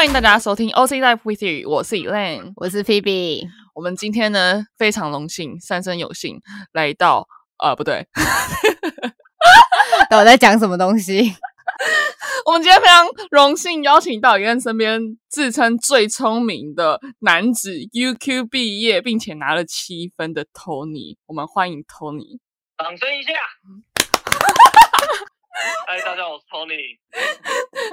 欢迎大家收听 OC Life with You，我是 Elaine，我是 Phoebe。我们今天呢非常荣幸，三生有幸来到，呃，不对，我在讲什么东西？我们今天非常荣幸邀请到 Elaine 身边自称最聪明的男子，UQ 毕业并且拿了七分的 Tony，我们欢迎 Tony，掌声一下。嗨，大家好，我是 Tony。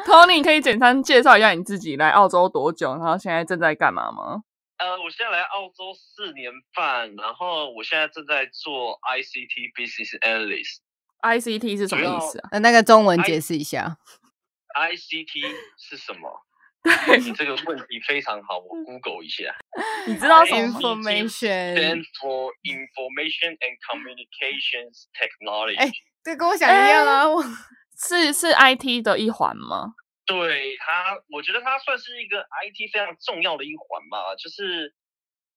Tony，可以简单介绍一下你自己来澳洲多久，然后现在正在干嘛吗？呃，我现在来澳洲四年半，然后我现在正在做 ICT Business Analyst。ICT 是什么意思啊？呃，那个中文解释一下。ICT 是什么？对你这个问题非常好，我 Google 一下。你知道什么 Information Stand for Information and Communications Technology。哎这跟我想一样啊，我是是 IT 的一环吗？对它，我觉得它算是一个 IT 非常重要的一环吧。就是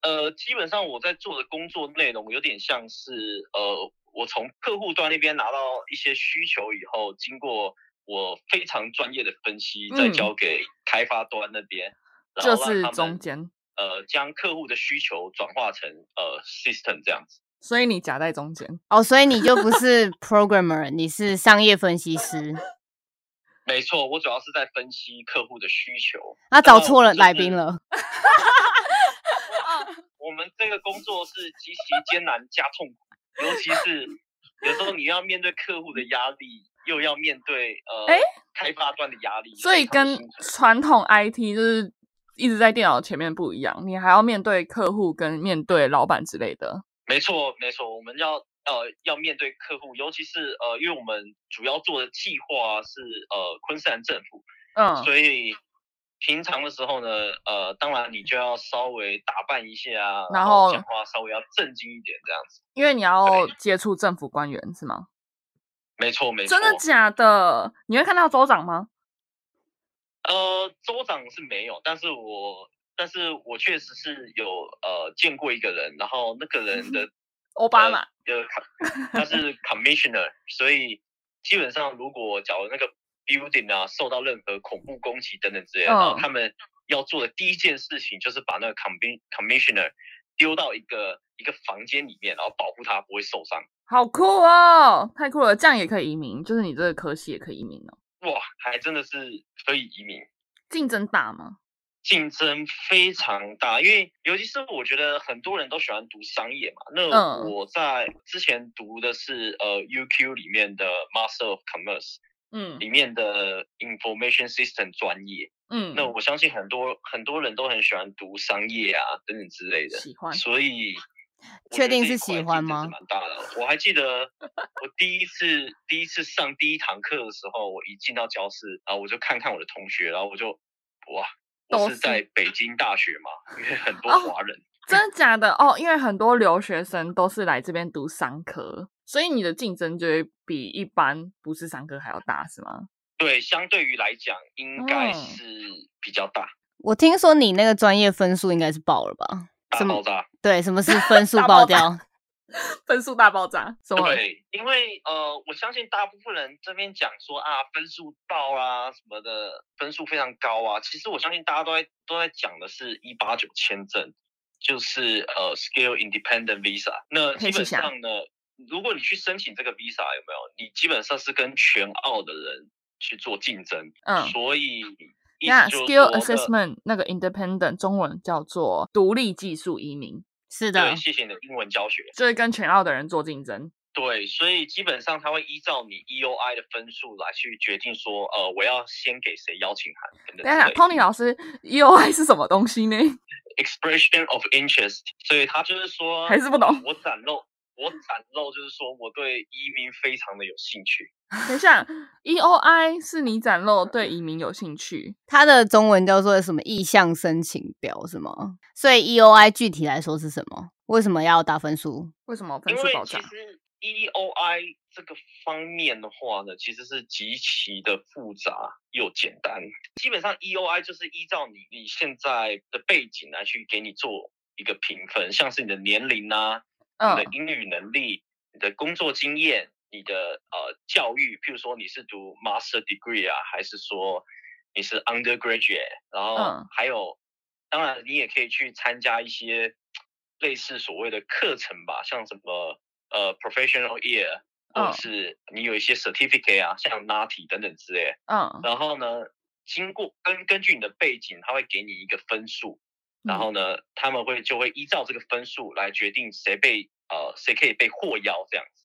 呃，基本上我在做的工作内容有点像是呃，我从客户端那边拿到一些需求以后，经过我非常专业的分析，再嗯交给开发端那边，然就是后让他们中间，呃将客户的需求转化成呃 system 这样子。所以你夹在中间。哦，所以你就不是 programmer，你是商业分析师。没错，我主要是在分析客户的需求。那找错了就是来宾了。我们这个工作是极其艰难加痛苦，尤其是有时候你要面对客户的压力，又要面对呃诶开发端的压力，所以跟传统 IT 就是一直在电脑前面不一样，你还要面对客户跟面对老板之类的。没错没错，我们要呃要面对客户，尤其是呃因为我们主要做的计划是呃昆士兰政府，嗯，所以。平常的时候呢，呃，当然你就要稍微打扮一下然后讲话稍微要正经一点，这样子。因为你要接触政府官员是吗？没错，没错。真的假的？你会看到州长吗？呃，州长是没有，但是我但是我确实是有呃见过一个人，然后那个人的 奥巴马。呃他是 commissioner，所以基本上如果假如那个 building 啊受到任何恐怖攻击等等之类的，然后嗯他们要做的第一件事情就是把那个 commi commissioner 丢到一个一个房间里面，然后保护他不会受伤。好酷哦，太酷了！这样也可以移民，就是你这个科系也可以移民哦。哇，还真的是可以移民。竞争大吗？竞争非常大，因为尤其是我觉得很多人都喜欢读商业嘛。那嗯我在之前读的是呃 UQ 里面的 Master of Commerce 嗯里面的 Information System 专业。嗯，那我相信很多很多人都很喜欢读商业啊等等之类的，喜欢所以我确定是喜欢吗蛮大的。我还记得我第一次第一次上第一堂课的时候，我一进到教室，然后我就看看我的同学，然后我就哇，都是在北京大学嘛，因为很多哦华人。真的假的？哦，因为很多留学生都是来这边读商科，所以你的竞争就会比一般不是商科还要大，是吗？对，相对于来讲，应该嗯是比较大，我听说你那个专业分数应该是爆了吧？什么？大爆炸。对，什么是分 数爆掉？分数大爆炸？对，因为呃，我相信大部分人这边讲说啊，分数爆啊什么的，分数非常高啊。其实我相信大家都在都在讲的是一八九签证，就是呃 Skill Independent Visa。那基本上呢，如果你去申请这个 Visa，有没有？你基本上是跟全澳的人去做竞争，嗯所以意那 skill assessment 那个 independent 中文叫做独立技术移民，是的对，，谢谢你的英文教学。就是跟全澳的人做竞争。对，所以基本上他会依照你 EOI 的分数来去决定说，呃，我要先给谁邀请函等等等。，Tony 老师，EOI 是什么东西呢？expression of interest，所以他就是说，还是不懂我展露，我展露就是说我对移民非常的有兴趣。等一下，EOI 是你展露对移民有兴趣，它的中文叫做什么意向申请表是吗？所以 EOI 具体来说是什么？为什么要打分数？为什么分因为其数爆炸？实 EOI 这个方面的话呢，其实是极其的复杂又简单。基本上 EOI 就是依照你你现在的背景来去给你做一个评分，像是你的年龄啊，你的嗯。英语能力、你的工作经验、你的呃教育，譬如说你是读 master degree 啊，还是说你是 undergraduate，然后嗯。还有，当然你也可以去参加一些类似所谓的课程吧，像什么呃 professional year，或者嗯。是你有一些 certificate 啊，像 NATI 等等之类的。嗯，然后呢，经过根根据你的背景，他会给你一个分数，然后呢，他们会就会依照这个分数来决定谁被呃谁可以被获邀这样子。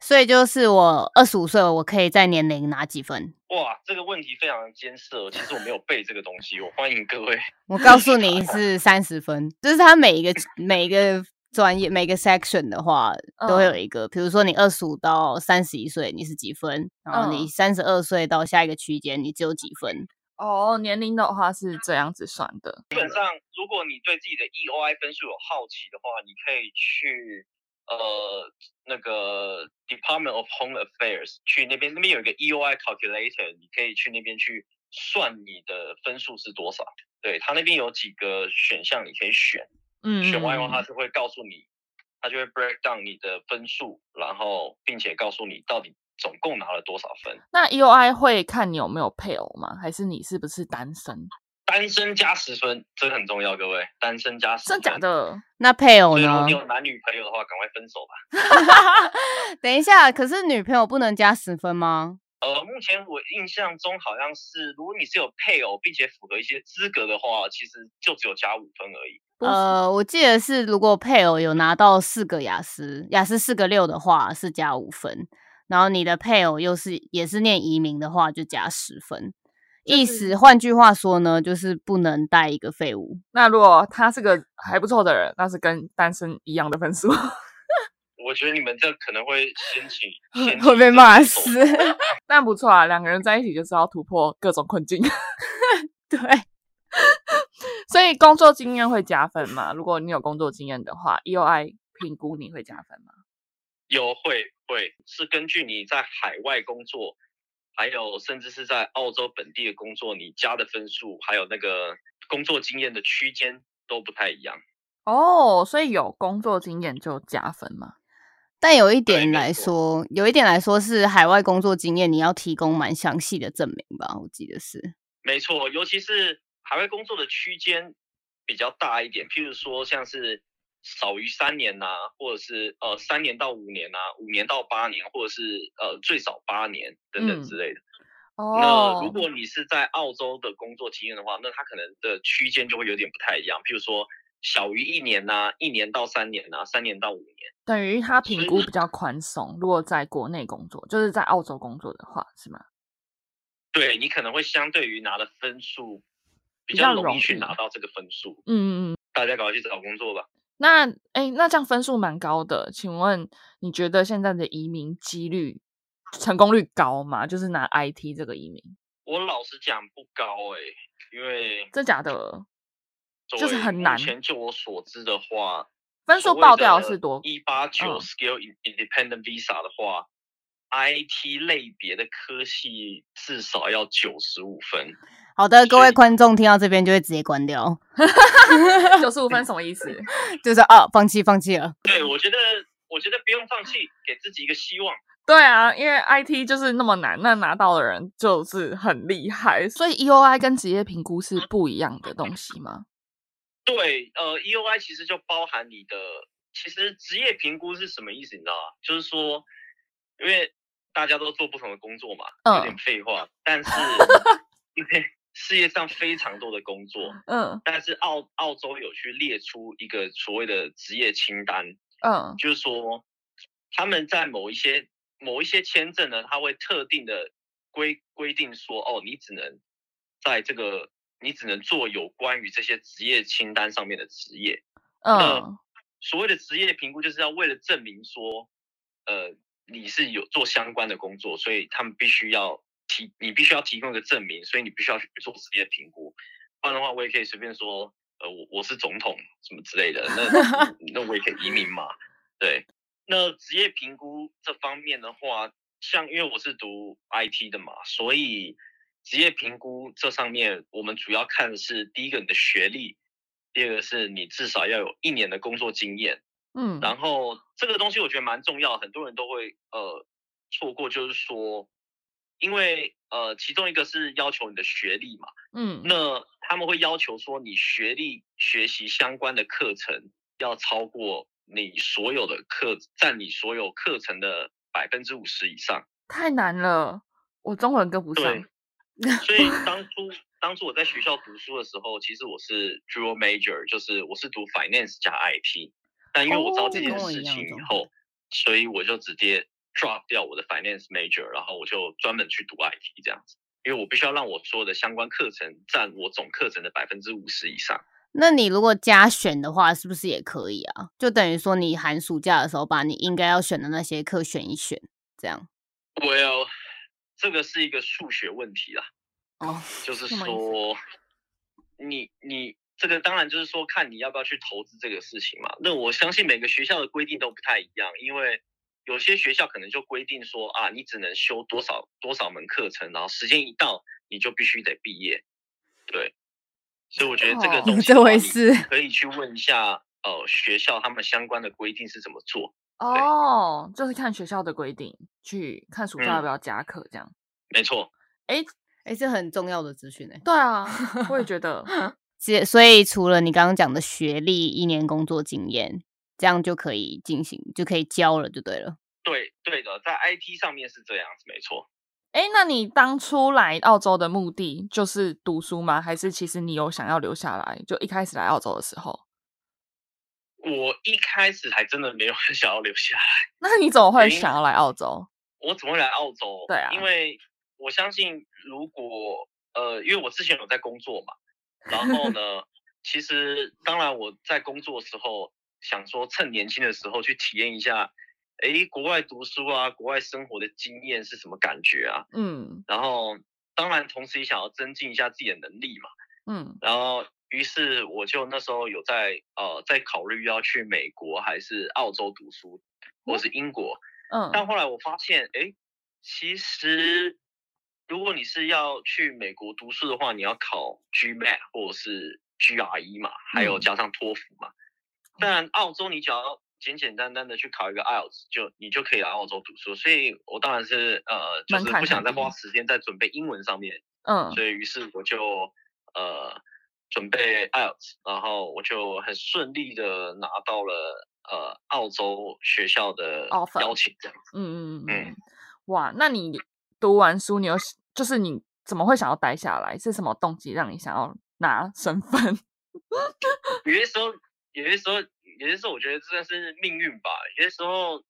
所以就是我二十五岁，我可以在年龄拿几分？哇，这个问题非常艰涩，其实我没有背这个东西，我欢迎各位。我告诉你是三十分，就是他每一个每一个专业每个 section 的话，都会有嗯一个，比如说你二十五到三十一岁你是几分，然后你嗯三十二岁到下一个区间你只有几分。哦，年龄的话是这样子算的。基本上，如果你对自己的 EOI 分数有好奇的话，你可以去呃那个 Department of Home Affairs 去那边，那边有一个 EOI calculator，你可以去那边去算你的分数是多少。对，他那边有几个选项你可以选，嗯，选完以后嗯它是会告诉你，他就会 break down 你的分数，然后并且告诉你到底总共拿了多少分。那 EOI 会看你有没有配偶吗？还是你是不是单身？单身加十分，这个很重要，各位，单身加十分。真假？的？那配偶呢所以如果你？有男女朋友的话，赶快分手吧。等一下，可是女朋友不能加十分吗？呃，目前我印象中好像是，如果你是有配偶并且符合一些资格的话，其实就只有加五分而已。呃，我记得是如果配偶有拿到四个雅思，雅思四个六的话是加五分，然后你的配偶又是也是念移民的话就加十分。意就是思换句话说呢，就是不能带一个废物。那如果他是个还不错的人，那是跟单身一样的分数。我觉得你们这可能会掀起 掀起会被这骂死 但不错啊，两个人在一起就是要突破各种困境。对，所以工作经验会加分嘛？如果你有工作经验的话，EOI 评估你会加分吗？有会会是根据你在海外工作，还有甚至是在澳洲本地的工作，你加的分数，还有那个工作经验的区间都不太一样。哦，所以有工作经验就加分嘛？但有一对点来说，有一点来说是海外工作经验，你要提供蛮详细的证明吧？我记得是。没错，尤其是海外工作的区间比较大一点，譬如说像是少于三年呐、或者是呃三年到五年呐、五年到八年，或者是呃最少八年等等嗯之类的。哦，那如果你是在澳洲的工作经验的话，那它可能的区间就会有点不太一样，譬如说小于一年呐、一年到三年呐、三年到五年。等于他评估比较宽松。如果在国内工作，就是在澳洲工作的话，是吗？对你可能会相对于拿的分数比比较较容易去拿到这个分数。嗯嗯嗯。大家赶快去找工作吧。那哎，那这样分数蛮高的，请问你觉得现在的移民几率成功率高吗？就是拿 IT 这个移民，我老实讲不高诶、因为真假的？就是很难目前就我所知的话，分数爆掉是多？一八九嗯 Skill in- Independent Visa 的话，IT 类别的科系至少要九十五分。好的，各位观众听到这边就会直接关掉，九十五分什么意思？就是哦，放弃，放弃了。对，我觉得，我觉得不用放弃，给自己一个希望。对啊，因为 IT 就是那么难，那拿到的人就是很厉害，所以 EOI 跟职业评估是不一样的东西吗？对，呃，EOI 其实就包含你的，其实职业评估是什么意思？你知道吗？就是说，因为大家都做不同的工作嘛，有点嗯。废话，但是因 为世界上非常多的工作，嗯。但是澳澳洲有去列出一个所谓的职业清单，嗯。就是说他们在某一些某一些签证呢，他会特定的规规定说，哦，你只能在这个你只能做有关于这些职业清单上面的职业。嗯。所谓的职业评估，就是要为了证明说，呃，你是有做相关的工作，所以他们必须要提，你必须要提供一个证明，所以你必须要去做职业评估。不然的话，我也可以随便说，呃，我我是总统什么之类的，那 那我也可以移民嘛。对，那职业评估这方面的话，像因为我是读 IT 的嘛，所以职业评估这上面我们主要看的是第一个你的学历，第二个是你至少要有一年的工作经验。嗯，然后这个东西我觉得蛮重要，很多人都会呃错过，就是说因为呃，其中一个是要求你的学历嘛，嗯，那他们会要求说你学历学习相关的课程要超过你所有的课占你所有课程的百分之五十以上。太难了，我中文跟不上对。所以当 初当初我在学校读书的时候，其实我是 dual major，就是我是读 finance 加 IT，但因为我知道这件事情以后，所以我就直接 drop 掉我的 finance major，然后我就专门去读 IT 这样子，因为我必须要让我所有的相关课程占我总课程的百分之五十以上。那你如果加选的话，是不是也可以啊？就等于说你寒暑假的时候把你应该要选的那些课选一选，这样。Well，这个是一个数学问题啦。哦，就是说，你你这个当然就是说看你要不要去投资这个事情嘛。那我相信每个学校的规定都不太一样，因为有些学校可能就规定说啊，你只能修多少多少门课程，然后时间一到你就必须得毕业。对，所以我觉得这个东西可以去问一下呃学校他们相关的规定是怎么做。哦，就是看学校的规定，去看暑假要嗯不要加课这样。没错，哎、哎，这很重要的资讯哎。对啊，我也觉得。所所以除了你刚刚讲的学历、一年工作经验，这样就可以进行，就可以教了，就对了。对对的，在 IT 上面是这样子，没错。哎，那你当初来澳洲的目的就是读书吗？还是其实你有想要留下来？就一开始来澳洲的时候，我一开始还真的没有很想要留下来。那你怎么会想要来澳洲？我怎么会来澳洲？对啊因为我相信，如果呃，因为我之前有在工作嘛，然后呢，其实当然我在工作的时候，想说趁年轻的时候去体验一下，诶，国外读书啊，国外生活的经验是什么感觉啊？嗯然后当然同时也想要增进一下自己的能力嘛。嗯然后于是我就那时候有在呃在考虑要去美国还是澳洲读书，或是英国。嗯但后来我发现，哎，其实如果你是要去美国读书的话，你要考 GMAT 或者是 GRE 嘛，还有嗯。加上托福嘛。当然，澳洲你只要简简单单的去考一个 IELTS，就你就可以来澳洲读书。所以我当然是呃，就是不想再花时间在准备英文上面，嗯。所以于是我就呃准备 IELTS，然后我就很顺利的拿到了呃澳洲学校的邀请，这样嗯嗯嗯。嗯，哇，那你读完书，你有就是你怎么会想要待下来？是什么动机让你想要拿身份？有些时候，有些时候，有些时候，我觉得这算是命运吧。有些时候，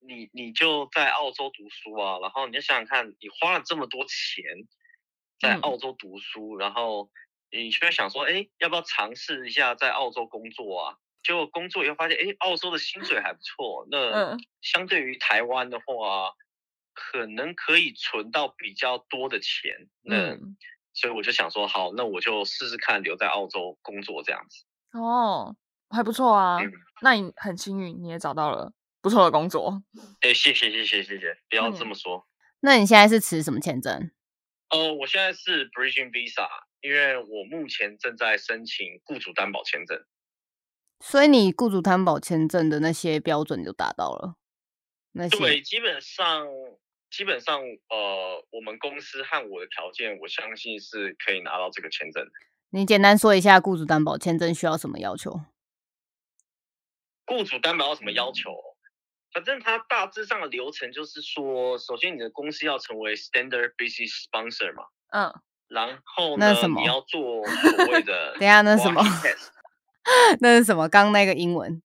你你就在澳洲读书啊，然后你就想想看，你花了这么多钱在嗯澳洲读书，然后你就会想说，哎，要不要尝试一下在澳洲工作啊？结果工作以后发现，哎，澳洲的薪水还不错。那嗯相对于台湾的话，可能可以存到比较多的钱。那、嗯，所以我就想说，好，那我就试试看留在澳洲工作这样子。哦，还不错啊。嗯那你很幸运，你也找到了不错的工作。哎，谢谢谢谢谢谢，不要这么说。那你现在是持什么签证？呃，我现在是 Bridging Visa，因为我目前正在申请雇主担保签证。所以你雇主担保签证的那些标准就达到了。那些对，基本上基本上呃，我们公司和我的条件，我相信是可以拿到这个签证的。你简单说一下雇主担保签证需要什么要求？雇主担保要什么要求？反正它大致上的流程就是说，首先你的公司要成为 Standard Business Sponsor 嘛，嗯，然后呢那什，么你要做所谓的 等一下那是什么 那是什么？刚那个英文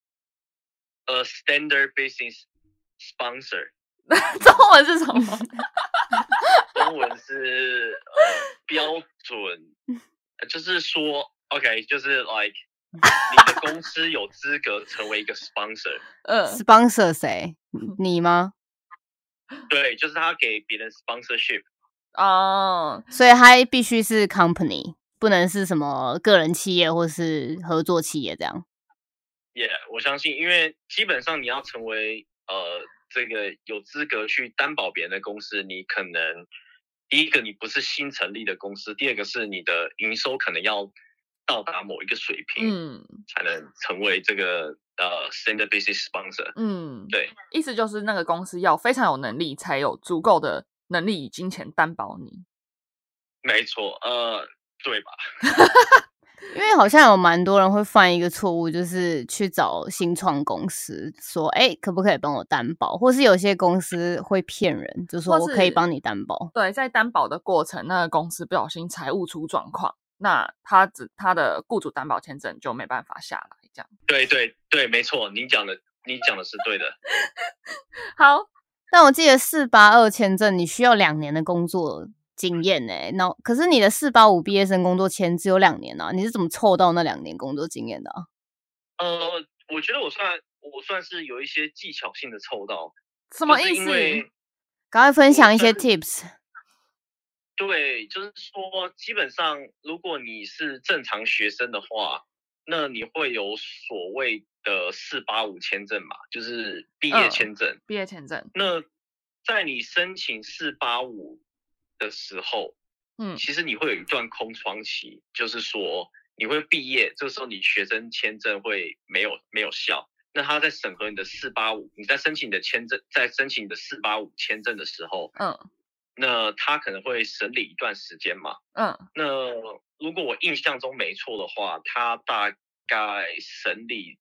呃，Standard Business Sponsor，中文是什么？中文是呃标准，呃就是说，OK，就是 like 你的公司有资格成为一个 sponsor，嗯 sponsor 谁？你吗？对，就是他给别人 sponsorship，哦，所以他必须是 company，不能是什么个人企业或是合作企业这样。也、我相信，因为基本上你要成为呃这个有资格去担保别人的公司，你可能第一个你不是新成立的公司，第二个是你的营收可能要到达某一个水平，嗯才能成为这个呃 standard business sponsor。嗯，对，意思就是那个公司要非常有能力，才有足够的能力以金钱担保你。没错，呃，对吧？因为好像有蛮多人会犯一个错误，就是去找新创公司说，哎，可不可以帮我担保？或是有些公司会骗人，就说我可以帮你担保。对，在担保的过程，那个公司不小心财务出状况，那他只他的雇主担保签证就没办法下来，这样。对对对，没错，你讲的你讲的是对的。好，但我记得四八二签证你需要两年的工作经验呢、那可是你的四八五毕业生工作签只有两年啊，你是怎么凑到那两年工作经验的、啊？呃，我觉得我算我算是有一些技巧性的凑到，什么意思？赶快分享一些 tips。对，就是说，基本上如果你是正常学生的话，那你会有所谓的四八五签证嘛，就是毕业嗯签证。毕业签证，那在你申请四八五的时候，嗯其实你会有一段空窗期，就是说你会毕业，这时候你学生签证会没有没有效。那他在审核你的四八五，你在申请你的签证，在申请你的四八五签证的时候，嗯那他可能会审理一段时间嘛。嗯那如果我印象中没错的话，他大概审理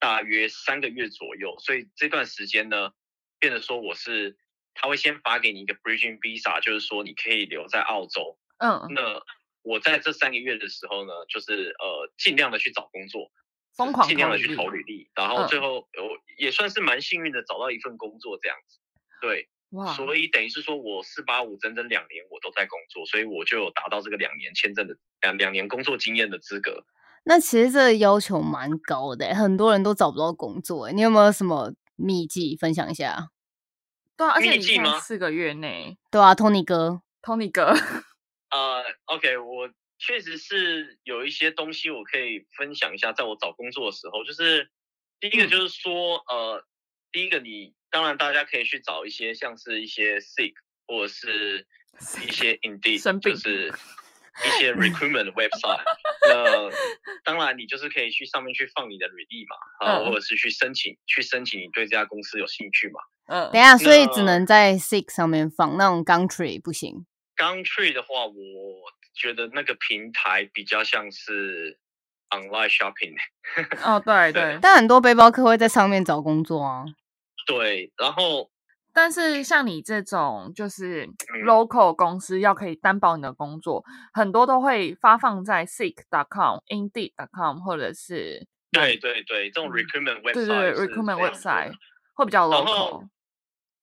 大约三个月左右，所以这段时间呢，变得说我是他会先发给你一个 bridging visa，就是说你可以留在澳洲。嗯，那我在这三个月的时候呢，就是呃尽量的去找工作，疯狂尽量的去投履历然后嗯最后我也算是蛮幸运的找到一份工作这样子。对，哇，所以等于是说我四八五整整两年我都在工作，所以我就有达到这个两年签证的两两年工作经验的资格。那其实这个要求蛮高的欸、很多人都找不到工作、欸。你有没有什么秘籍分享一下？对啊，而且在四个月内。对啊，Tony 哥，，Tony 哥，呃，OK，我确实是有一些东西我可以分享一下，在我找工作的时候，就是第一个嗯。就是说，呃，第一个你当然大家可以去找一些像是一些 Seek 或者是一些 Indeed，就是。一些 recruitment 的 website。那当然你就是可以去上面去放你的履历嘛，啊，嗯。或者是去申请去申请你对这家公司有兴趣嘛。嗯等一下，所以只能在 Six 上面放，那种 Gumtree 不行。Gumtree 的话，我觉得那个平台比较像是 online shopping。哦，对对对，但很多背包客会在上面找工作啊。对，然后但是像你这种就是嗯 local 公司要可以担保你的工作，很多都会发放在 Seek.com、Indeed.com 或者是对对对，这种嗯 recruitment website 对对对 recruitment website 会比较 local。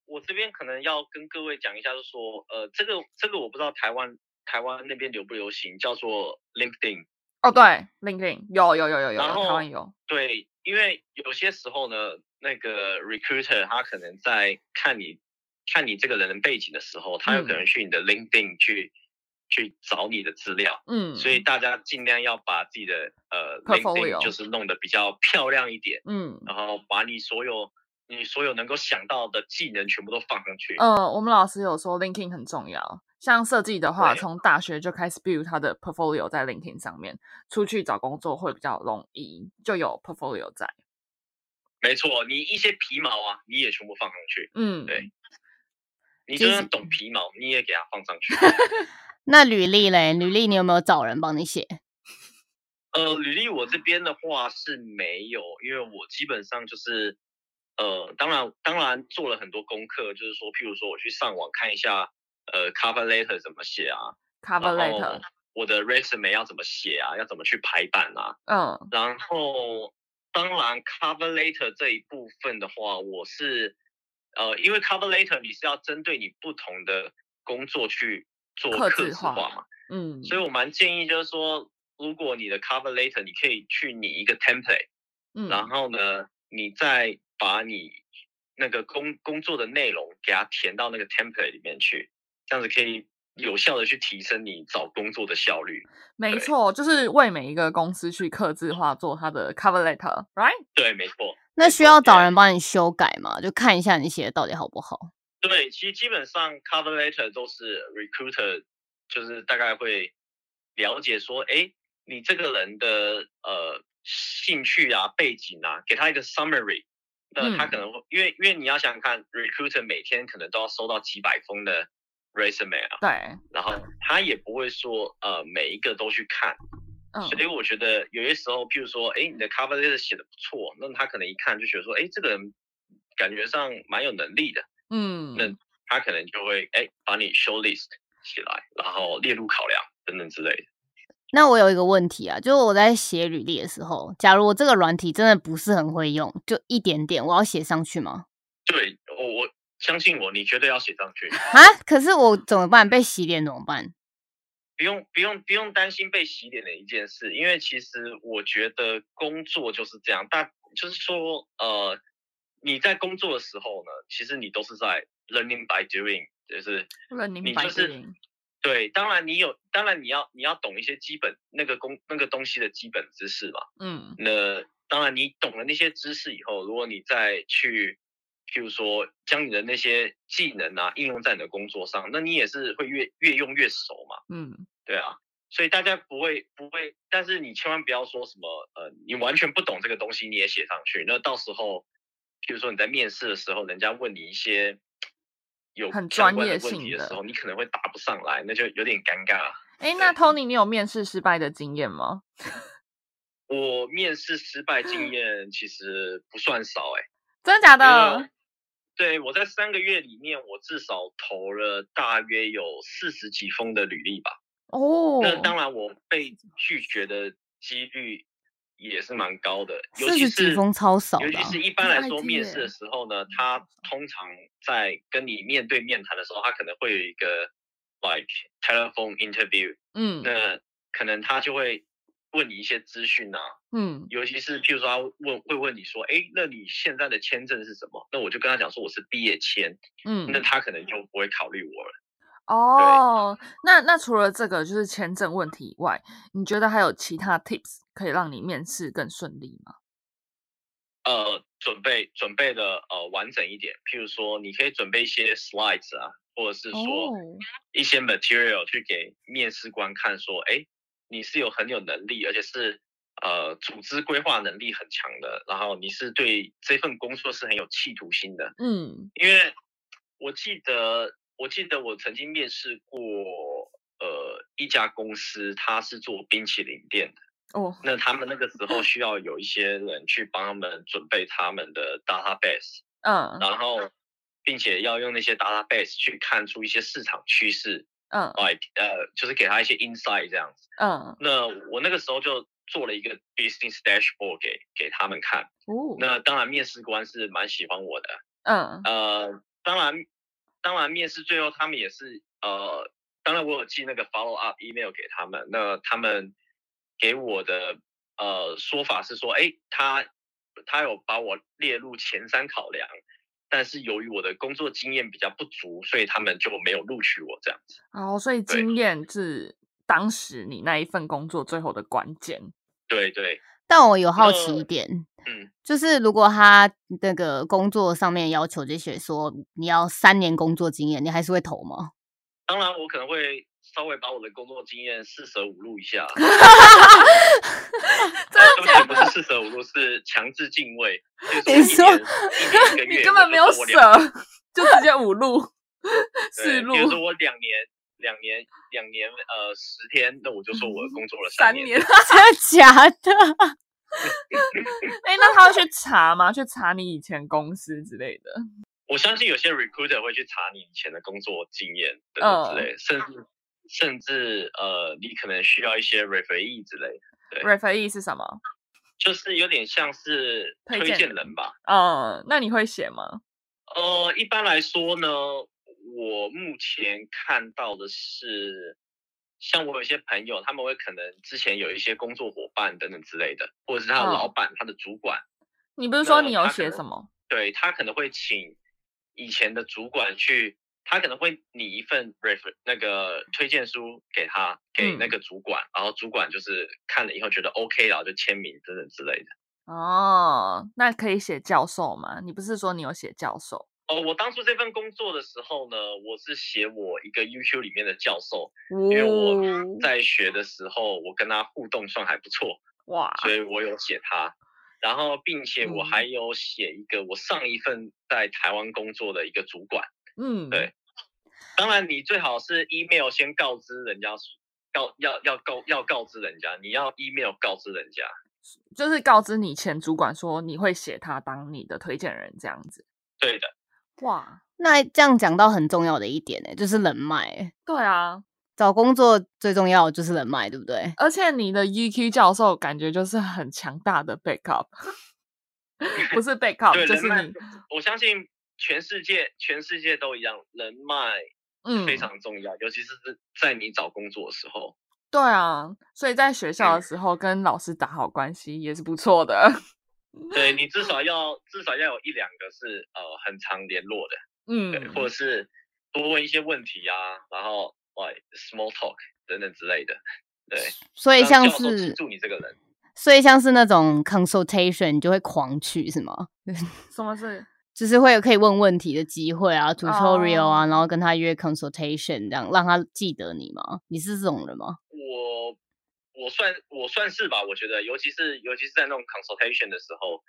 我这边可能要跟各位讲一下，就是说，呃，这个这个我不知道台湾台湾那边流不流行，叫做 LinkedIn。哦，对，LinkedIn 有有有有有，然台湾后有。对，因为有些时候呢，那个 recruiter 他可能在看你看你这个人的背景的时候，他有可嗯能去你的 LinkedIn 去、去找你的资料。嗯，所以大家尽量要把自己的呃 LinkedIn 就是弄得比较漂亮一点，嗯然后把你所有你所有能够想到的技能全部都放上去。呃，我们老师有说 LinkedIn 很重要。像设计的话，从大学就开始 build 他的 portfolio 在 LinkedIn 上面，出去找工作会比较容易，就有 portfolio 在。没错，你一些皮毛啊，你也全部放上去。嗯，对你就算懂皮毛，你也给它放上去。那履历嘞？履历你有没有找人帮你写？呃，履历我这边的话是没有，因为我基本上就是呃，当然当然做了很多功课，就是说，譬如说我去上网看一下呃 cover letter 怎么写啊，cover letter，我的 resume 要怎么写啊，要怎么去排版啊，嗯。然后当然 cover letter 这一部分的话，我是呃，因为 cover letter 你是要针对你不同的工作去做客刻制化字化嘛，嗯，所以我蛮建议就是说，如果你的 cover letter 你可以去拟一个 template，、嗯。然后呢，你再把你那个工工作的内容给它填到那个 template 里面去，这样子可以有效的去提升你找工作的效率。没错，就是为每一个公司去刻字化做它的 cover letter，right？对，没错。那需要找人帮你修改吗？就看一下你写的到底好不好。对，其实基本上 cover letter 都是 recruiter，就是大概会了解说，哎，你这个人的呃兴趣啊、背景啊，给他一个 summary。那他嗯。可能会，因为因为你要想想看，recruiter 每天可能都要收到几百封的 resume 啊，对，然后。他也不会说呃每一个都去看，嗯。所以我觉得有些时候，譬如说，哎，你的 cover letter 写的不错，那他可能一看就觉得说，哎，这个人感觉上蛮有能力的，嗯那。他可能就会哎把你 show list 起来，然后列入考量等等之类的。那我有一个问题啊，就是我在写履历的时候，假如我这个软体真的不是很会用，就一点点，我要写上去吗？对，我我相信我，你绝对要写上去，啊？可是我怎么办？被洗脸怎么办？不用不用不用担心被洗脸的一件事，因为其实我觉得工作就是这样，大就是说呃你在工作的时候呢，其实你都是在 learning by doing，就是认明白你就是定对，当然你有，当然你要你要懂一些基本那个工那个东西的基本知识嘛。嗯那当然你懂了那些知识以后，如果你再去，譬如说将你的那些技能啊应用在你的工作上，那你也是会越越用越熟嘛。嗯对啊，所以大家不会不会，但是你千万不要说什么呃，你完全不懂这个东西你也写上去，那到时候，譬如说你在面试的时候，人家问你一些有很专业性的时候，你可能会答不上来，那就有点尴尬。哎，那 Tony，你有面试失败的经验吗？我面试失败经验其实不算少哎、真的假的？对我在三个月里面，我至少投了大约有四十几封的履历吧。哦，那当然，我被拒绝的几率也是蛮高的，尤其是十几封超少啊、尤其是一般来说，面试的时候呢，他通常在跟你面对面谈的时候，他可能会有一个 like telephone interview，嗯。那可能他就会问你一些资讯啊，嗯。尤其是譬如说他问会问你说，哎，那你现在的签证是什么？那我就跟他讲说我是毕业签，嗯。那他可能就不会考虑我了。哦，那那除了这个就是签证问题以外，你觉得还有其他 tips 可以让你面试更顺利吗？呃，准备准备的呃完整一点，譬如说你可以准备一些 slides 啊，或者是说哦。一些 material 去给面试官看，说，哎，你是有很有能力，而且是呃组织规划能力很强的，然后你是对这份工作是很有企图心的，嗯。因为我记得我记得我曾经面试过呃一家公司，它是做冰淇淋店的。哦。那他们那个时候需要有一些人去帮他们准备他们的 database，嗯。然后并且要用那些 database 去看出一些市场趋势嗯，like 呃，就是给他一些 insight 这样子。嗯。那我那个时候就做了一个 business dashboard 给给他们看。哦。那当然面试官是蛮喜欢我的，嗯。呃，当然当然面试最后他们也是呃，当然我有寄那个 follow up email 给他们，那他们给我的呃说法是说，哎，他他有把我列入前三考量，但是由于我的工作经验比较不足，所以他们就没有录取我这样子。哦，所以对经验是当时你那一份工作最后的关键。对对，但我有好奇一那点，嗯，就是如果他那个工作上面要求这些说你要三年工作经验，你还是会投吗？当然我可能会稍微把我的工作经验四舍五入一下，真的 而且不是四舍五入，是强制进位，就是你说 你根本没有舍，就直接五入四对，路比如说我两年、两年、两年，呃，十天，那我就说我工作了年。三年。真的假的？哎，那他会去查吗？去查你以前公司之类的？我相信有些 recruiter 会去查你以前的工作经验等等之嗯类，甚至甚至呃，你可能需要一些 referee 之类的，对 referee 是什么？就是有点像是推推荐人荐人吧。嗯，那你会写吗？呃，一般来说呢，我目前看到的是，像我有一些朋友，他们会可能之前有一些工作伙伴等等之类的，或者是他的嗯老板、他的主管，你不是说你有写什么？对他可能会请以前的主管去，他可能会拟一份 refer 那个推荐书给他，给那嗯个主管，然后主管就是看了以后觉得 OK，然后就签名等等之类的。哦，那可以写教授吗？你不是说你有写教授？哦，我当初这份工作的时候呢，我是写我一个 UQ 里面的教授，因因为我在学的时候，我跟他互动算还不错，哇，所以我有写他。然后，并且我嗯。还有写一个我上一份在台湾工作的一个主管，嗯，对。当然，你最好是 email 先告知人家，告要要告要告知人家，你要 email 告知人家，就是告知你前主管说你会写他当你的推荐人这样子。对的，哇，那这样讲到很重要的一点呢、就是人脉欸、对啊，找工作最重要的就是人脉，对不对？而且你的 EQ 教授感觉就是很强大的 backup，不是 backup，就是你，我相信全世界全世界都一样，人脉嗯，非常重要，尤其是在你找工作的时候。对啊，所以在学校的嗯时候跟老师打好关系也是不错的。对你至少要至少要有一两个是呃很常联络的，对，嗯，或者是多问一些问题啊，然后哇 small talk 等等之类的，对，所以像让教授记是，住你这个人。所以像是那种 consultation，你就会狂去是吗？什么是？就是会有可以问问题的机会啊，tutorial 啊哦然后跟他约 consultation，这样让他记得你吗？你是这种人吗？我我算我算是吧，我觉得，尤其是尤其是在那种 consultation 的时候，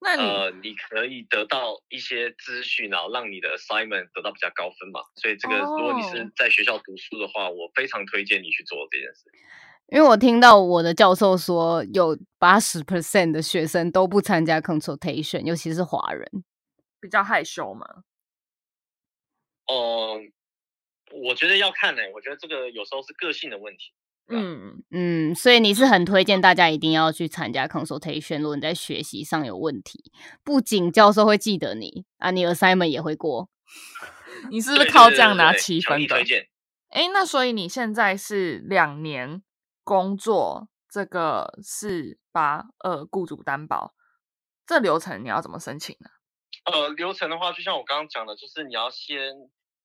那、呃，你可以得到一些资讯，然后让你的 assignment 得到比较高分嘛。所以这个，如果你是哦在学校读书的话，我非常推荐你去做这件事。因为我听到我的教授说，有八十 percent 的学生都不参加 consultation，尤其是华人。比较害羞嘛？哦、我觉得要看呢、我觉得这个有时候是个性的问题。嗯，嗯，所以你是很推荐大家一定要去参加 consultation，如果你在学习上有问题，不仅教授会记得你啊，你 assignment 也会过。你是不是靠这样拿七分的？哎，那所以你现在是两年工作，这个四八二雇主担保，这流程你要怎么申请呢？呃，流程的话，就像我刚刚讲的，就是你要先，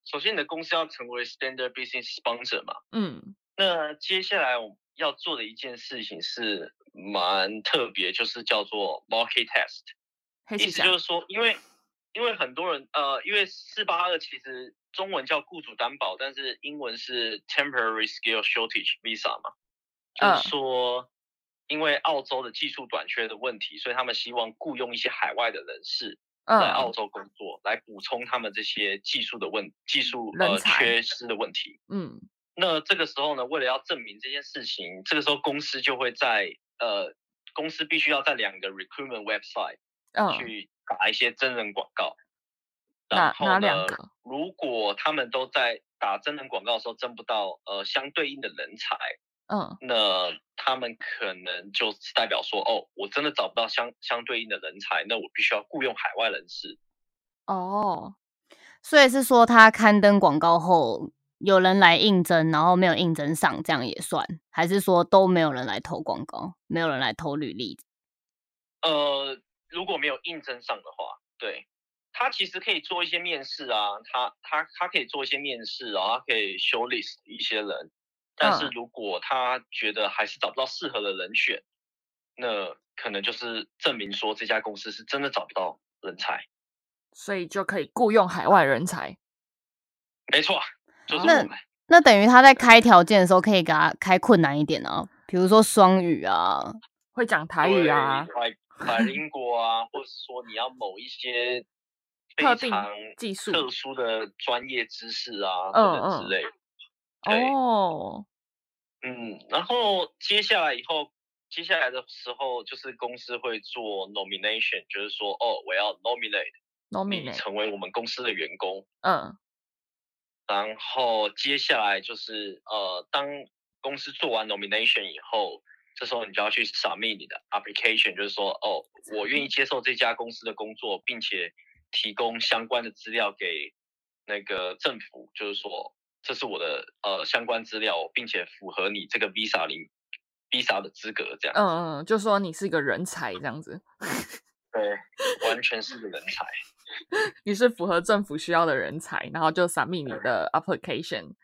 首先你的公司要成为 Standard Business Sponsor 嘛。嗯那接下来我们要做的一件事情是蛮特别，就是叫做 Market Test。意思就是说，因为因为很多人呃，因为四八二其实中文叫雇主担保，但是英文是 Temporary Skill Shortage Visa 嘛，就嗯。是说，因为澳洲的技术短缺的问题，所以他们希望雇佣一些海外的人士来澳嗯洲工作，来补充他们这些技术的问技术呃缺失的问题。嗯那这个时候呢，为了要证明这件事情，这个时候公司就会在呃，公司必须要在两个 recruitment website 嗯，去打一些真人广告。哪然后呢哪两个，如果他们都在打真人广告的时候争不到呃相对应的人才，嗯那他们可能就是代表说，哦，我真的找不到相相对应的人才，那我必须要雇佣海外人士。哦，所以是说他刊登广告后，有人来应征，然后没有应征上，这样也算？还是说都没有人来投广告，没有人来投履历？呃，如果没有应征上的话，对他其实可以做一些面试啊，他他他可以做一些面试啊，他可以 show list 一些人，但是嗯如果他觉得还是找不到适合的人选，那可能就是证明说这家公司是真的找不到人才。所以就可以雇佣海外人才。没错，就是那我们。那等于他在开条件的时候，可以给他开困难一点啊，比如说双语啊，会讲台语啊，对，百灵国啊，或者是说你要某一些非特定常技术特殊的专业知识啊，嗯等等嗯之类哦，嗯，然后接下来以后，接下来的时候就是公司会做 nomination，就是说，哦，我要 nominate，nominate 成为我们公司的员工。嗯然后接下来就是呃，当公司做完 nomination 以后，这时候你就要去 submit 你的 application，就是说，哦，我愿意接受这家公司的工作，并且提供相关的资料给那个政府，就是说，这是我的呃相关资料，并且符合你这个 visa 里 visa 的资格，这样。嗯嗯，就说你是一个人才这样子，对，完全是个 人才。你是符合政府需要的人才，然后就 submit 你的 application。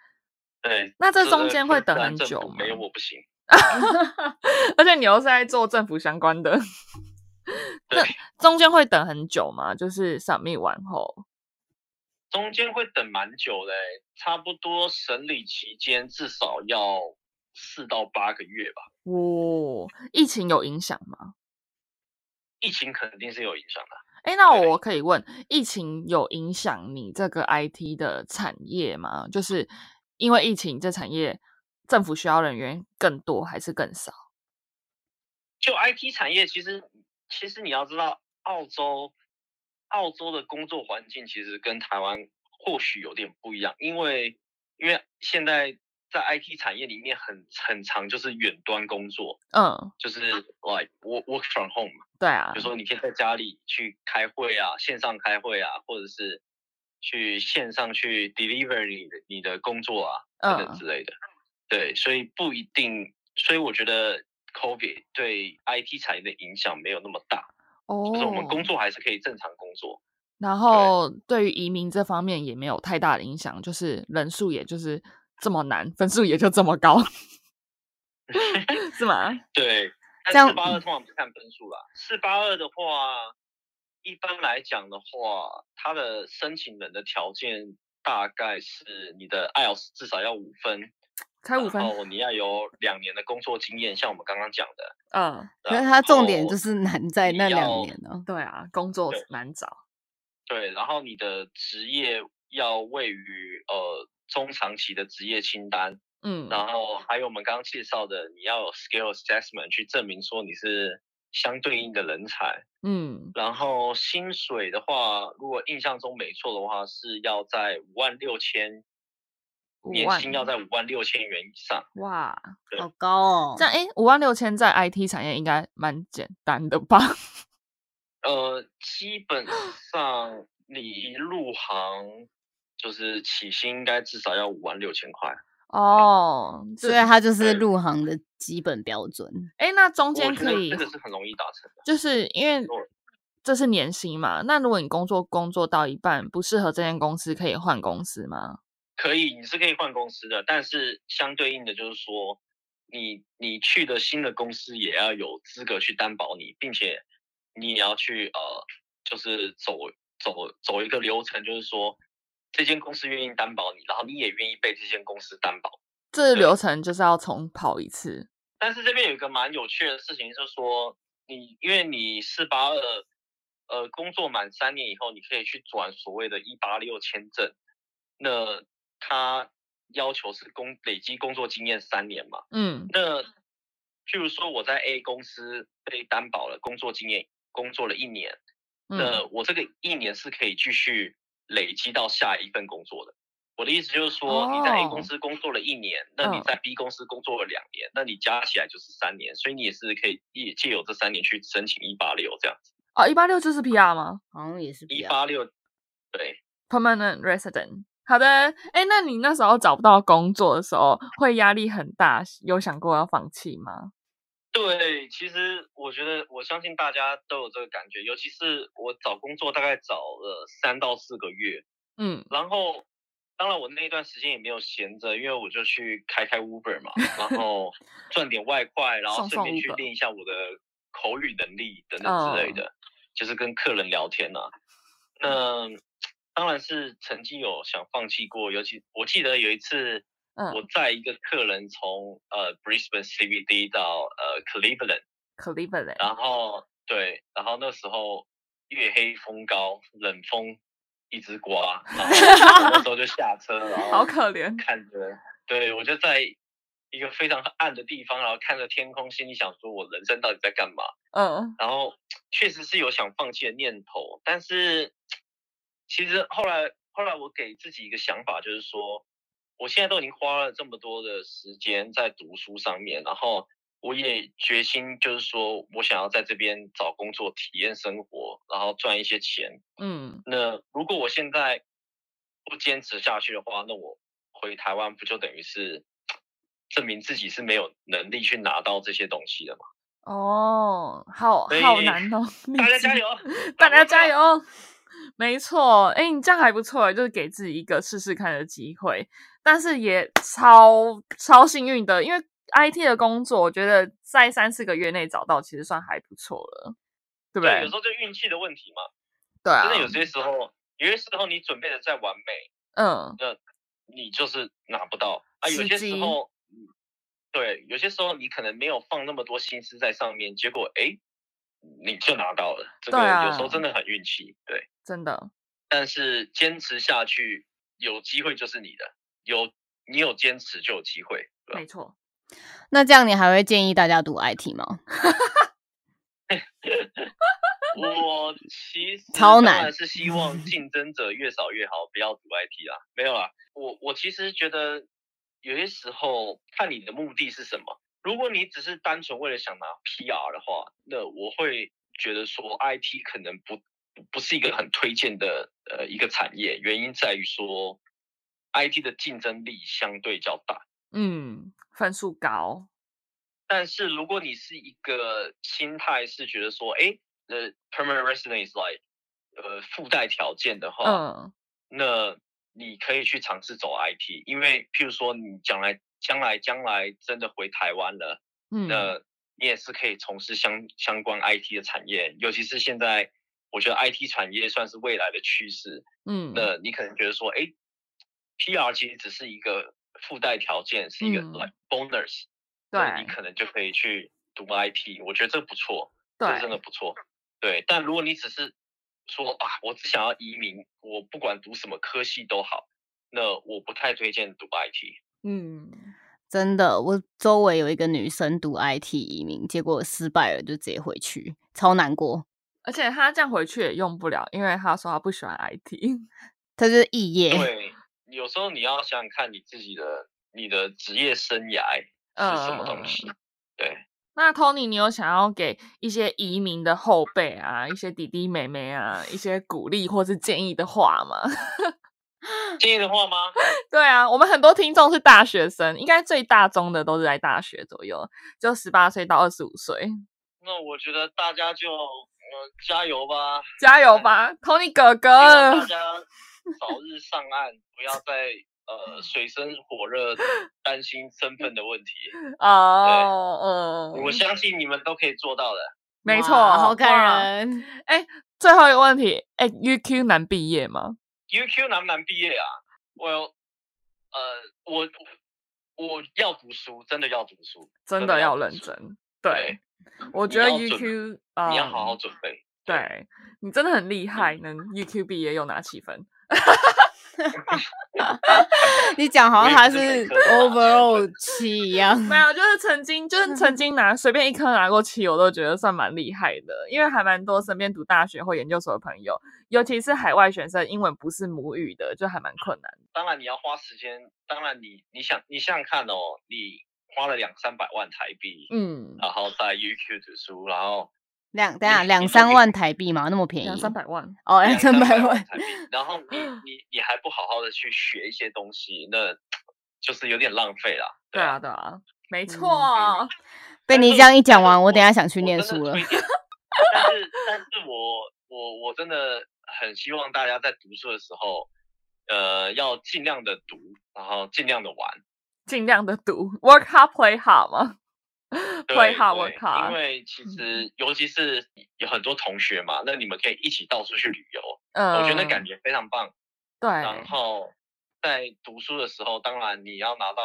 对，那这中个间会等很久吗？府没有我不行。而且你又是在做政府相关的，那，中间会等很久吗？就是 submit 完后，中间会等蛮久嘞欸，差不多审理期间至少要四到八个月吧。哇、疫情有影响吗？疫情肯定是有影响的。哎，那我可以问，疫情有影响你这个 IT 的产业吗？就是因为疫情，这产业政府需要人员更多还是更少？就 IT 产业，其实其实你要知道，澳洲澳洲的工作环境其实跟台湾或许有点不一样，因为因为现在在 IT 产业里面很很长就是远端工作，嗯，就是 like work work from home 嘛，对啊。比如，说你可以在家里去开会啊，线上开会啊，或者是去线上去 deliver 你的你的工作啊等等嗯。之类的。对，所以不一定，所以我觉得 COVID 对 IT 产业的影响没有那么大，哦，就是我们工。作还是可以正常工作。然。后对于移民这方面也没有太大的影响，就是人数也就是这么难，分数也就这么高，是吗？对，这样但四八二通常不看分数啦。四八二的话，一般来讲的话，它的申请人的条件大概是你的 IELTS 至少要五分，才五分然，后你要有两年的工作经验，像我们刚刚讲的。嗯，可是它重点就是难在那两年呢、对啊，工作对难找，对，然后你的职业要位于呃中长期的职业清单，嗯，然后还有我们刚刚介绍的，你要有 skill assessment 去证明说你是相对应的人才。嗯，然后薪水的话，如果印象中没错的话，是要在五万六千，年薪要在五万六千元以上。哇，好高哦这。样哎，五万六千在 IT 产业应该蛮简单的吧？呃，基本上你一入行，就是起薪应该至少要五万六千块。哦，所以它就是入行的基本标准。诶，那中间可以这个是很容易达成的。就是因为这是年薪嘛，那如果你工作工作到一半不适合这间公司，可以换公司吗？可以，你是可以换公司的，但是相对应的就是说，你你去的新的公司也要有资格去担保你，并且你也要去呃，就是走走走一个流程，就是说这间公司愿意担保你，然后你也愿意被这间公司担保。对这流程就是要重跑一次。但是这边有一个蛮有趣的事情，就是说你因为你四八二，呃，工作满三年以后，你可以去转所谓的一八六签证，那他要求是工累积工作经验三年嘛。嗯那譬如说我在 A 公司被担保了工作经验，工作了一年，那嗯，我这个一年是可以继续累积到下一份工作的。我的意思就是说，你在 A 哦公司工作了一年，那你嗯在 B 公司工作了两年，那你加起来就是三年，所以你也是可以借借由这三年去申请一八六这样子。哦，一八六就是 PR 吗好像也是一八六，对，？Permanent resident。好的，哎，那你那时候找不到工作的时候，会压力很大，有想过要放弃吗？对，其实我觉得，我相信大家都有这个感觉，尤其是我找工作大概找了三到四个月，嗯。然后，当然我那段时间也没有闲着，因为我就去开开 Uber 嘛，然后 赚点外快，然后顺便去练一下我的口语能力等等之类嗯的，就是跟客人聊天啊。那当然是曾经有想放弃过，尤其我记得有一次，嗯我载一个客人从呃 Brisbane CBD 到呃 Cleveland。，Cleveland。然后对，然后那时候月黑风高，冷风一直刮，然后我那时候就下车，然 后好可怜。看着，对我就在一个非常暗的地方，然后看着天空，心里想说我人生到底在干嘛？嗯然后确实是有想放弃的念头，但是其实后来后来我给自己一个想法，就是说，我现在都已经花了这么多的时间在读书上面，然后我也决心就是说我想要在这边找工作，体验生活，然后赚一些钱。嗯，那如果我现在不坚持下去的话，那我回台湾不就等于是证明自己是没有能力去拿到这些东西的吗？哦，好好难哦，大家加油！大家加油！油！没错，哎，你这样还不错，就是给自己一个试试看的机会，但是也超超幸运的，因为 IT 的工作，我觉得在三四个月内找到，其实算还不错了，对不对，对有时？候就运气的问题嘛。对啊真，的有些时候，有些时候你准备的再完美，嗯，那你就是拿不到啊。有些时候，嗯对，有些时候你可能没有放那么多心思在上面，结果诶，你就拿到了。这个有时候真的很运气，对。真的，但是坚持下去，有机会就是你的，有你有坚持就有机会，对吧没错。那这样你还会建议大家读 IT 吗？我其 实超难当然是希望 竞争者越少越好，不要读 IT 啊。没有啦，我我其实觉得有些时候看你的目的是什么。如果你只是单纯为了想拿 PR 的话，那我会觉得说 IT 可能不不是一个很推荐的呃一个产业，原因在于说 IT 的竞争力相对较大。嗯，分数高，但是如果你是一个心态是觉得说，哎，呃，permanent resident is like，呃，附带条件的话，嗯。那你可以去尝试走 IT，因为譬如说你将来将来将来真的回台湾了，嗯，那你也是可以从事相相关 IT 的产业，尤其是现在，我觉得 IT 产业算是未来的趋势。嗯，那你可能觉得说，哎，PR 其实只是一个附带条件，是一个 bonus，对你可能就可以去读 IT，我觉得这不错，这，真的不错。对，但如果你只是说啊，我只想要移民，我不管读什么科系都好，那我不太推荐读 IT。嗯，真的，我周围有一个女生读 IT 移民，结果失败了，就直接回去，超难过。而且她这样回去也用不了，因为她说她不喜欢 IT。她就是肄业，对，有时候你要想想看你自己的你的职业生涯是什么东西。对，那 Tony，你有想要给一些移民的后辈啊，一些弟弟妹妹啊，一些鼓励或是建议的话吗？建议的话吗？对啊，我们很多听众是大学生，应该最大宗的都是在大学左右，就十八岁到二十五岁，那我觉得大家就呃加油吧，加油吧，Tony 哥哥大哥！家早日上岸，不要再呃水深火热担心身份的问题。哦，嗯，我相信你们都可以做到的。没错，好感人。哎。最后一个问题，哎，UQ 难毕业吗？UQ 难不难毕业啊？我有呃，我我要读书，真的要读书，真的要。认真。对对，我觉得 UQ 啊，你要好好准备。对你真的很厉害，能 UQ 毕业又拿七分。你讲好像他是 overall 七一样。没有，就是曾经，就是曾经拿随便一科拿过七，我都觉得算蛮厉害的。因为还蛮多身边读大学或研究所的朋友，尤其是海外学生，英文不是母语的，就还蛮困难的。当然你要花时间，当然你你想你想想看哦，你花了两三百万台币，嗯，然后在 UQ 读书，然后两等下两三万台币嘛，那么便宜？两三百万。哦，两三百万。台币，然后你 你你还不好好的去学一些东西，那就是有点浪费啦。对啊，啊，对啊，没嗯错。被你这样一讲完，我等下想去念书了 但是但是我我我真的很希望大家在读书的时候，呃，要尽量的读，然后尽量的玩。尽量的读，work hard play hard 嘛 对，play hard 对 work hard。因为其实尤其是有很多同学嘛，那你们可以一起到处去旅游，嗯，我觉得那感觉非常棒。对，然后在读书的时候，当然你要拿到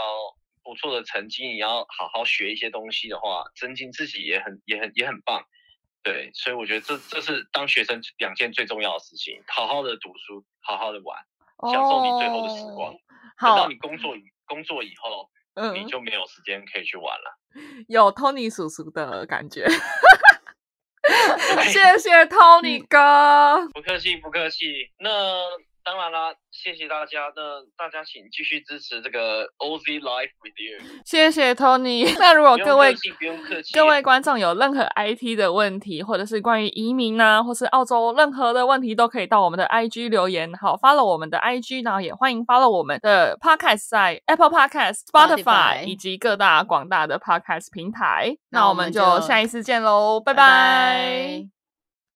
不错的成绩，你要好好学一些东西的话，增进自己也很也很也很棒。对，所以我觉得这这是当学生两件最重要的事情：好好的读书，好好的玩，享受你最后的时光。哦等到，你工作工作以后，你嗯，就没有时间可以去玩了。有 Tony 叔叔的感觉。谢谢 Tony 哥。不客气，不客气。那当然啦，谢谢大家。那大家请继续支持这个 OZ Life with You。谢谢 Tony。那如果各位不用客气。各位观众有任何 IT 的问题，或者是关于移民啊，或是澳洲任何的问题，都可以到我们的 IG 留言。好，follow 我们的 IG，然后也欢迎 follow 我们的 Podcast 在 Apple Podcast、Spotify 以及各大广大的 Podcast 平台。那那我们就我们就下一次见喽，拜拜拜拜